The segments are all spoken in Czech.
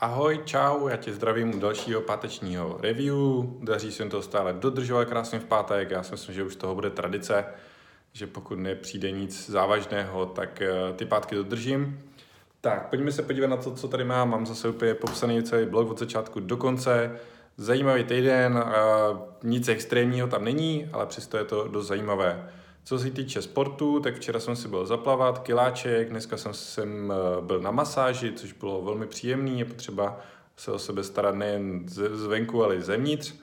Ahoj, čau, já tě zdravím u dalšího pátečního review. Daří se to stále dodržovat krásně v pátek. Já si myslím, že už toho bude tradice, že pokud nepřijde nic závažného, tak eh, ty pátky dodržím. Tak, pojďme se podívat na to, co tady mám. Mám zase úplně popsaný celý blog od začátku do konce. Zajímavý týden, eh, nic extrémního tam není, ale přesto je to dost zajímavé. Co se týče sportu, tak včera jsem si byl zaplavat, kiláček, dneska jsem, jsem eh, byl na masáži, což bylo velmi příjemný, je potřeba se o sebe starat nejen zvenku, ale i zevnitř.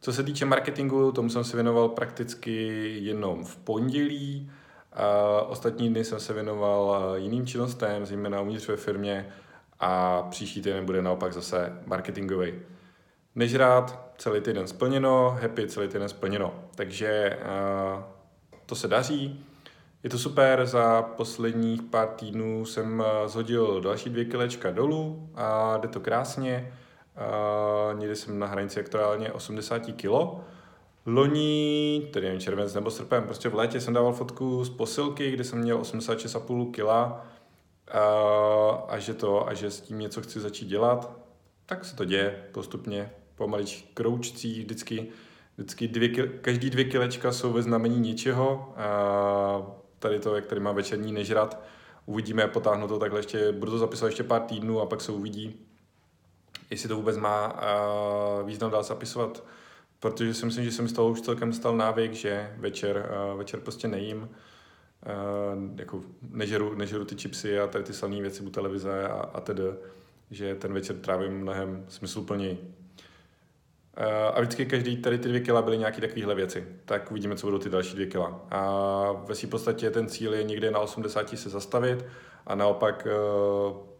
Co se týče marketingu, tomu jsem se věnoval prakticky jenom v pondělí. A ostatní dny jsem se věnoval eh, jiným činnostem, zejména uvnitř ve firmě a příští týden bude naopak zase marketingový. Nežrát, celý týden splněno, happy, celý týden splněno. Takže uh, to se daří. Je to super, za posledních pár týdnů jsem eh, zhodil další dvě kilečka dolů a jde to krásně. A někdy jsem na hranici aktuálně 80 kg. Loni, tedy nevím, červenec nebo srpen, prostě v létě jsem dával fotku z posilky, kde jsem měl 86,5 kg a, a že to, a že s tím něco chci začít dělat, tak se to děje postupně, po maličkých kroučcích vždycky vždycky dvě, každý dvě kilečka jsou ve znamení ničeho. A tady to, jak tady má večerní nežrat, uvidíme, potáhnu to takhle ještě, budu to zapisovat ještě pár týdnů a pak se uvidí, jestli to vůbec má význam dál zapisovat, protože si myslím, že jsem z toho už celkem stal návyk, že večer, večer prostě nejím, jako nežeru, nežeru ty chipsy a tady ty slavné věci u televize a, a tedy, že ten večer trávím mnohem smysluplněji. Eh, a vždycky každý tady ty dvě kila byly nějaké takovéhle věci. Tak uvidíme, co budou ty další dvě kila. A ve své podstatě ten cíl je někde na 80 se zastavit a naopak eh,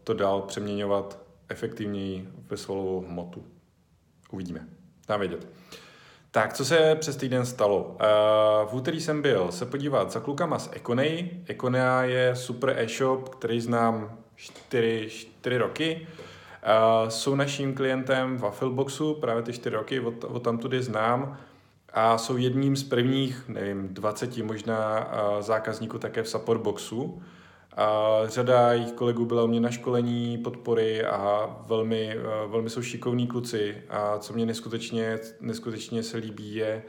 to dál přeměňovat efektivněji ve svalovou hmotu. Uvidíme. Dám vědět. Tak, co se přes týden stalo? Eh, v úterý jsem byl se podívat za klukama z Econej. Econea je super e-shop, který znám 4, 4 roky. Jsou naším klientem v Affilboxu, právě ty čtyři roky, od, od tam tudy znám a jsou jedním z prvních, nevím, 20 možná zákazníků také v Supportboxu. A řada jejich kolegů byla u mě na školení, podpory a velmi, velmi jsou šikovní kluci. A co mě neskutečně, neskutečně se líbí je,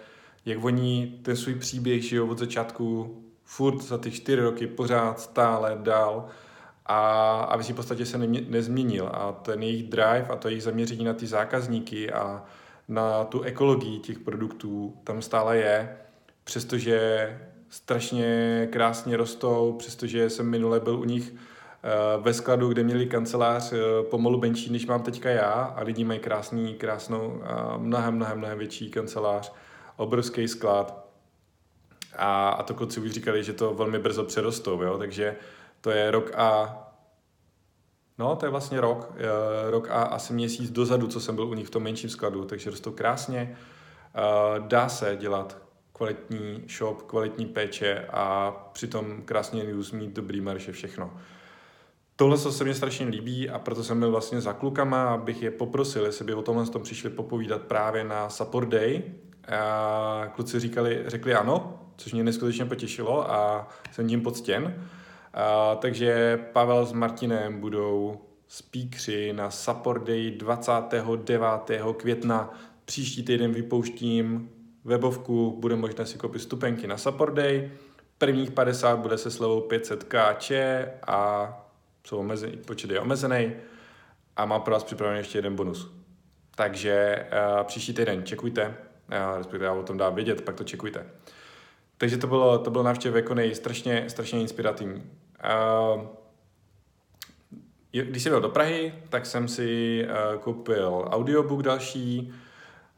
jak oni ten svůj příběh žijou od začátku furt za ty čtyři roky pořád stále dál a, a v podstatě se ne, nezměnil a ten jejich drive a to jejich zaměření na ty zákazníky a na tu ekologii těch produktů tam stále je, přestože strašně krásně rostou, přestože jsem minule byl u nich uh, ve skladu, kde měli kancelář uh, pomalu menší, než mám teďka já a lidi mají krásný, krásnou, uh, mnohem, mnohem, mnohem větší kancelář, obrovský sklad a, a to kluci už říkali, že to velmi brzo přerostou, jo? takže to je rok a No, to je vlastně rok, rok a asi měsíc dozadu, co jsem byl u nich v tom menším skladu, takže rostou krásně. Dá se dělat kvalitní shop, kvalitní péče a přitom krásně news mít dobrý marše, všechno. Tohle se mi strašně líbí a proto jsem byl vlastně za klukama, abych je poprosil, jestli by o tomhle tom přišli popovídat právě na Support Day. A kluci říkali, řekli ano, což mě neskutečně potěšilo a jsem tím poctěn. A, takže Pavel s Martinem budou speakři na Support Day 29. května. Příští týden vypouštím webovku, bude možné si koupit stupenky na Support Day. Prvních 50 bude se slevou 500 kč a jsou omezený, počet je omezený a mám pro vás připravený ještě jeden bonus. Takže uh, příští týden čekujte, uh, respektive já o tom dám vědět, pak to čekujte. Takže to bylo, to bylo návštěv Ekonej strašně, strašně inspirativní. Uh, když jsem byl do Prahy, tak jsem si uh, koupil audiobook další,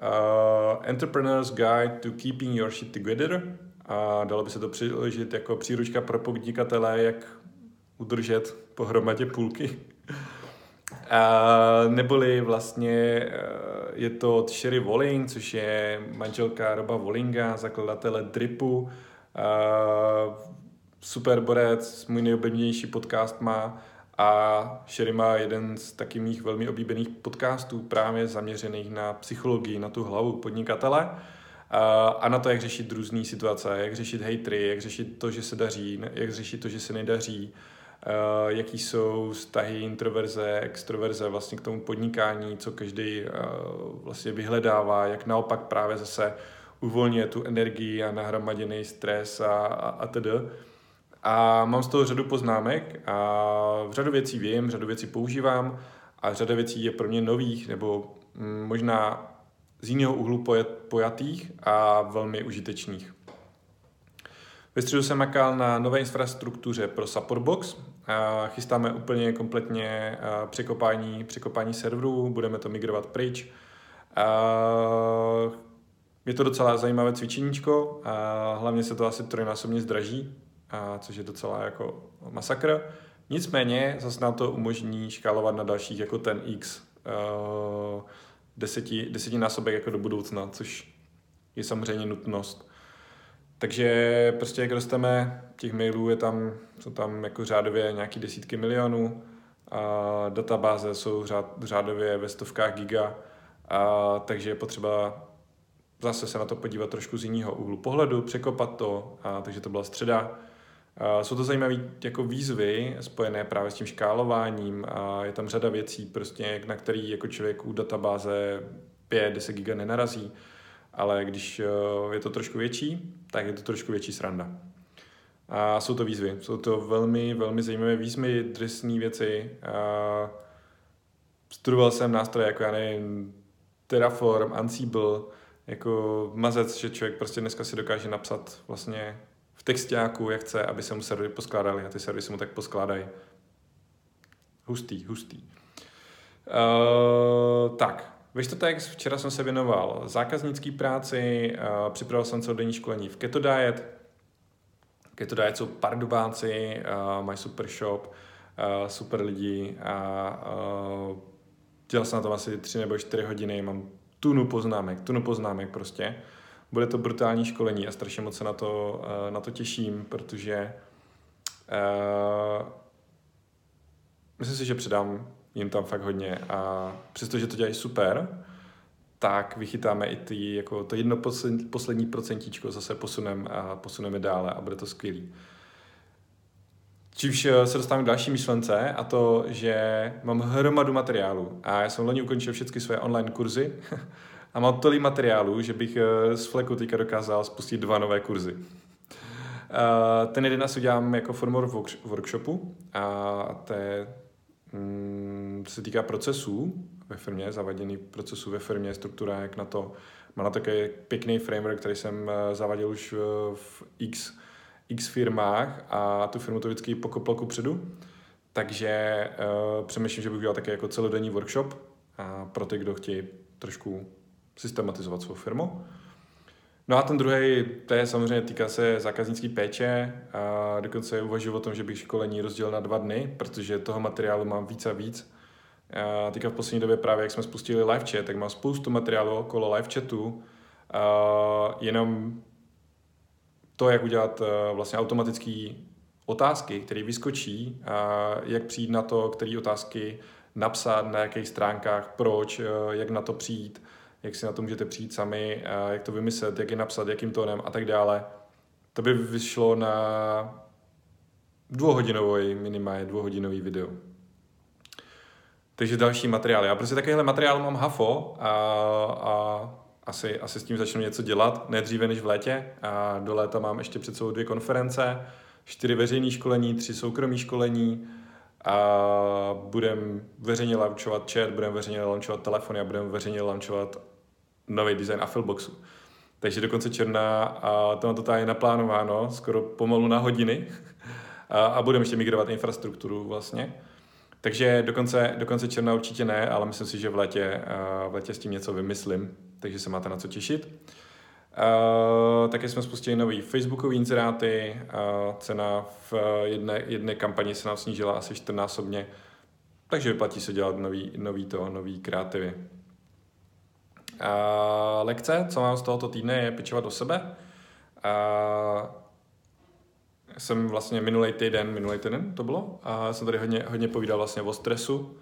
uh, Entrepreneur's Guide to Keeping Your Shit Together a dalo by se to přiložit jako příručka pro podnikatele, jak udržet pohromadě půlky. A neboli vlastně je to od Sherry Walling, což je manželka Roba Wallinga, zakladatele Dripu. Super borec, můj nejoblíbenější podcast má. A Sherry má jeden z taky mých velmi oblíbených podcastů právě zaměřených na psychologii, na tu hlavu podnikatele. A na to, jak řešit různé situace, jak řešit hejtry, jak řešit to, že se daří, jak řešit to, že se nedaří, jaký jsou vztahy introverze, extroverze vlastně k tomu podnikání, co každý vlastně vyhledává, jak naopak právě zase uvolňuje tu energii a nahromaděný stres a, a, a tedy. A mám z toho řadu poznámek a řadu věcí vím, řadu věcí používám a řada věcí je pro mě nových nebo mm, možná z jiného úhlu pojatých a velmi užitečných. Ve středu jsem makal na nové infrastruktuře pro Supportbox. Chystáme úplně kompletně překopání, překopání serverů, budeme to migrovat pryč. Je to docela zajímavé cvičeníčko, hlavně se to asi trojnásobně zdraží, což je docela jako masakr. Nicméně zase nám to umožní škálovat na dalších jako ten X deseti, desetinásobek jako do budoucna, což je samozřejmě nutnost. Takže prostě jak rosteme, těch mailů je tam, jsou tam jako řádově nějaký desítky milionů, a databáze jsou řád, řádově ve stovkách giga, a takže je potřeba zase se na to podívat trošku z jiného úhlu pohledu, překopat to, a takže to byla středa. A jsou to zajímavé jako výzvy spojené právě s tím škálováním a je tam řada věcí, prostě, na který jako člověk u databáze 5-10 giga nenarazí, ale když eh, je to trošku větší, tak je to trošku větší sranda. A jsou to výzvy, jsou to velmi, velmi zajímavé výzvy, drsné věci. A studoval jsem nástroje jako, já nevím, Terraform, Ansible, jako mazec, že člověk prostě dneska si dokáže napsat vlastně v textáku, jak chce, aby se mu servery poskládaly a ty servery se mu tak poskládají. Hustý, hustý. Uh, tak, čtvrtek včera jsem se věnoval zákaznický práci, uh, připravil jsem celodenní školení v Keto Diet. Keto Diet jsou pardubáci, uh, mají super shop, uh, super lidi a dělal jsem na tom asi tři nebo čtyři hodiny, mám tunu poznámek, tunu poznámek prostě. Bude to brutální školení a strašně moc se na to, na to těším, protože uh, myslím si, že předám jim tam fakt hodně a přestože to dělají super, tak vychytáme i ty, jako to jedno poslední, procentíčko zase posuneme a posuneme dále a bude to skvělý. Čímž se dostávám k další myšlence a to, že mám hromadu materiálu a já jsem loni ukončil všechny své online kurzy a mám tolik materiálu, že bych eh, z fleku teďka dokázal spustit dva nové kurzy. Eh, ten jeden asi udělám jako formou workshopu a to je Mm, se týká procesů ve firmě, zavaděný procesů ve firmě, struktura, jak na to. Má na také pěkný framework, který jsem eh, zavadil už eh, v X, X firmách a tu firmu to vždycky pokopal ku předu. Takže uh, přemýšlím, že bych udělal také jako celodenní workshop a pro ty, kdo chtějí trošku systematizovat svou firmu. No a ten druhý, to je samozřejmě týká se zákaznické péče a dokonce uvažuji o tom, že bych školení rozdělil na dva dny, protože toho materiálu mám víc a víc. A teďka v poslední době právě, jak jsme spustili live chat, tak mám spoustu materiálu okolo live chatu, a jenom to, jak udělat e, vlastně automatické otázky, které vyskočí, a jak přijít na to, které otázky napsat, na jakých stránkách, proč, e, jak na to přijít, jak si na to můžete přijít sami, jak to vymyslet, jak je napsat, jakým tónem a tak dále. To by vyšlo na dvouhodinový, minimálně dvouhodinový video. Takže další materiál. Já prostě takovýhle materiál mám hafo a, a asi, asi s tím začnu něco dělat, ne dříve než v létě. A do léta mám ještě před sebou dvě konference, čtyři veřejné školení, tři soukromé školení a budem veřejně launchovat chat, budeme veřejně launchovat telefony a budeme veřejně launchovat nový design Affilboxu. Takže do konce června a to na to je naplánováno skoro pomalu na hodiny a, a budeme ještě migrovat infrastrukturu vlastně. Takže do konce, do konce června určitě ne, ale myslím si, že v létě, v létě s tím něco vymyslím, takže se máte na co těšit. Uh, také jsme spustili nový Facebookový inzeráty, uh, cena v jedné, jedné kampani se nám snížila asi 14 takže vyplatí se dělat nový, nový to, nový kreativy. Uh, lekce, co mám z tohoto týdne, je pečovat o sebe. Uh, jsem vlastně minulý týden, minulý týden to bylo, a jsem tady hodně, hodně povídal vlastně o stresu.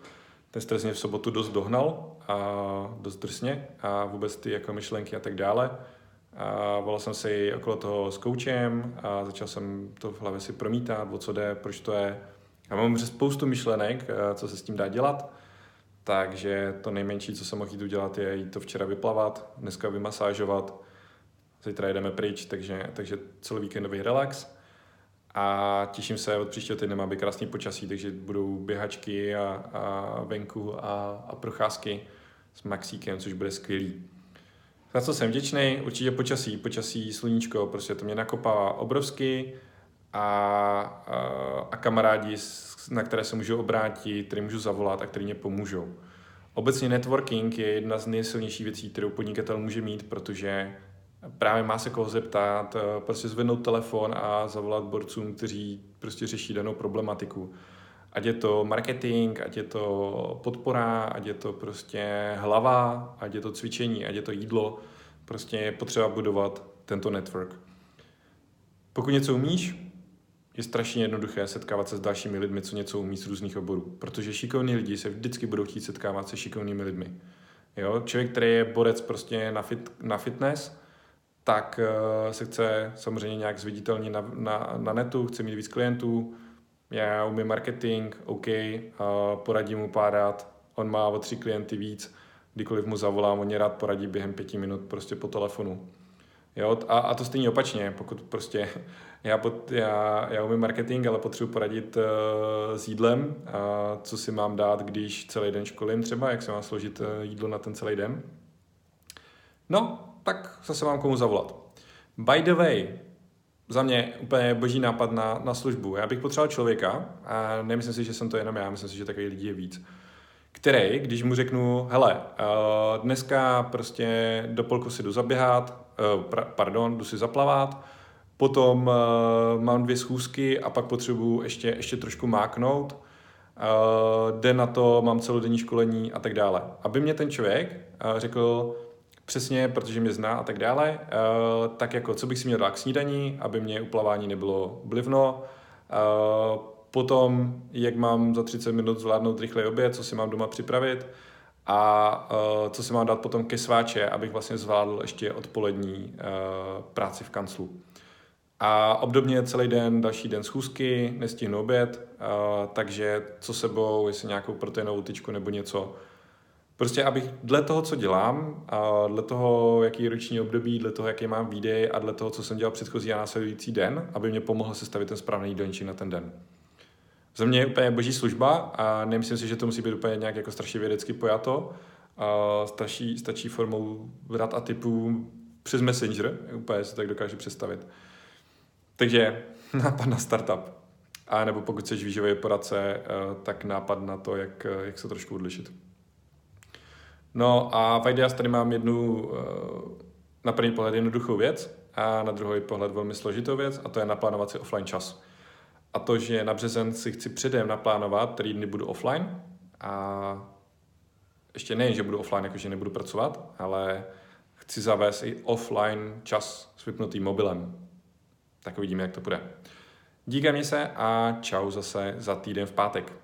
Ten stres mě v sobotu dost dohnal a dost drsně a vůbec ty jako myšlenky a tak dále. A volal jsem si okolo toho s koučem a začal jsem to v hlavě si promítat, o co jde, proč to je Já mám spoustu myšlenek, eh, co se s tím dá dělat, takže to nejmenší, co jsem mohl jít udělat, je jít to včera vyplavat, dneska vymasážovat, zítra jedeme pryč, takže, takže celý víkendový relax. A těším se od příštího týdne, má být krásný počasí, takže budou běhačky a, a venku a, a procházky s Maxíkem, což bude skvělý. Za co jsem vděčný, určitě počasí, počasí, sluníčko, prostě to mě nakopává obrovsky a, a, a kamarádi, na které se můžu obrátit, který můžu zavolat a který mě pomůžou. Obecně networking je jedna z nejsilnějších věcí, kterou podnikatel může mít, protože právě má se koho zeptat, prostě zvednout telefon a zavolat borcům, kteří prostě řeší danou problematiku. Ať je to marketing, ať je to podpora, ať je to prostě hlava, ať je to cvičení, ať je to jídlo. Prostě je potřeba budovat tento network. Pokud něco umíš, je strašně jednoduché setkávat se s dalšími lidmi, co něco umí z různých oborů. Protože šikovní lidi se vždycky budou chtít setkávat se šikovnými lidmi. Jo? Člověk, který je borec prostě na, fit, na fitness, tak uh, se chce samozřejmě nějak zviditelnit na, na, na netu, chce mít víc klientů, já umím marketing, OK, uh, poradím mu pár rád, on má o tři klienty víc, kdykoliv mu zavolám, on mě rád poradí během pěti minut prostě po telefonu. Jo, a, a to stejně opačně, pokud prostě já, pot, já, já umím marketing, ale potřebuji poradit uh, s jídlem, a co si mám dát, když celý den školím třeba, jak se mám složit uh, jídlo na ten celý den. No, tak zase mám komu zavolat. By the way, za mě úplně boží nápad na, na službu. Já bych potřeboval člověka, a nemyslím si, že jsem to jenom já, myslím si, že takových lidí je víc, který, když mu řeknu, hele, uh, dneska prostě do polku si jdu zaběhat, pra, pardon, jdu si zaplavat, potom uh, mám dvě schůzky a pak potřebuji ještě, ještě trošku máknout, uh, den na to mám celodenní školení a tak dále. Aby mě ten člověk řekl, přesně, protože mě zná a tak dále, tak jako co bych si měl dát k snídaní, aby mě uplavání nebylo blivno, potom, jak mám za 30 minut zvládnout rychlej oběd, co si mám doma připravit a uh, co si mám dát potom ke sváče, abych vlastně zvládl ještě odpolední uh, práci v kanclu. A obdobně celý den, další den schůzky, nestihnu oběd, uh, takže co sebou, jestli nějakou proteinovou tyčku nebo něco, Prostě abych dle toho, co dělám, a dle toho, jaký je roční období, dle toho, jaký mám výdej a dle toho, co jsem dělal předchozí a následující den, aby mě pomohl sestavit ten správný jídelníček na ten den. Za mě je úplně boží služba a nemyslím si, že to musí být úplně nějak jako strašně vědecky pojato. A stačí, stačí formou rad a typů přes Messenger, úplně si tak dokážu představit. Takže nápad na startup. A nebo pokud jsi výživový poradce, eh, tak nápad na to, jak, jak se trošku odlišit. No a v Ideas tady mám jednu eh, na první pohled jednoduchou věc a na druhý pohled velmi složitou věc a to je naplánovat si offline čas. A to, že na březen si chci předem naplánovat, který dny budu offline a ještě nejen, že budu offline, jakože nebudu pracovat, ale chci zavést i offline čas s vypnutým mobilem. Tak uvidíme, jak to bude. Díky mi se a čau zase za týden v pátek.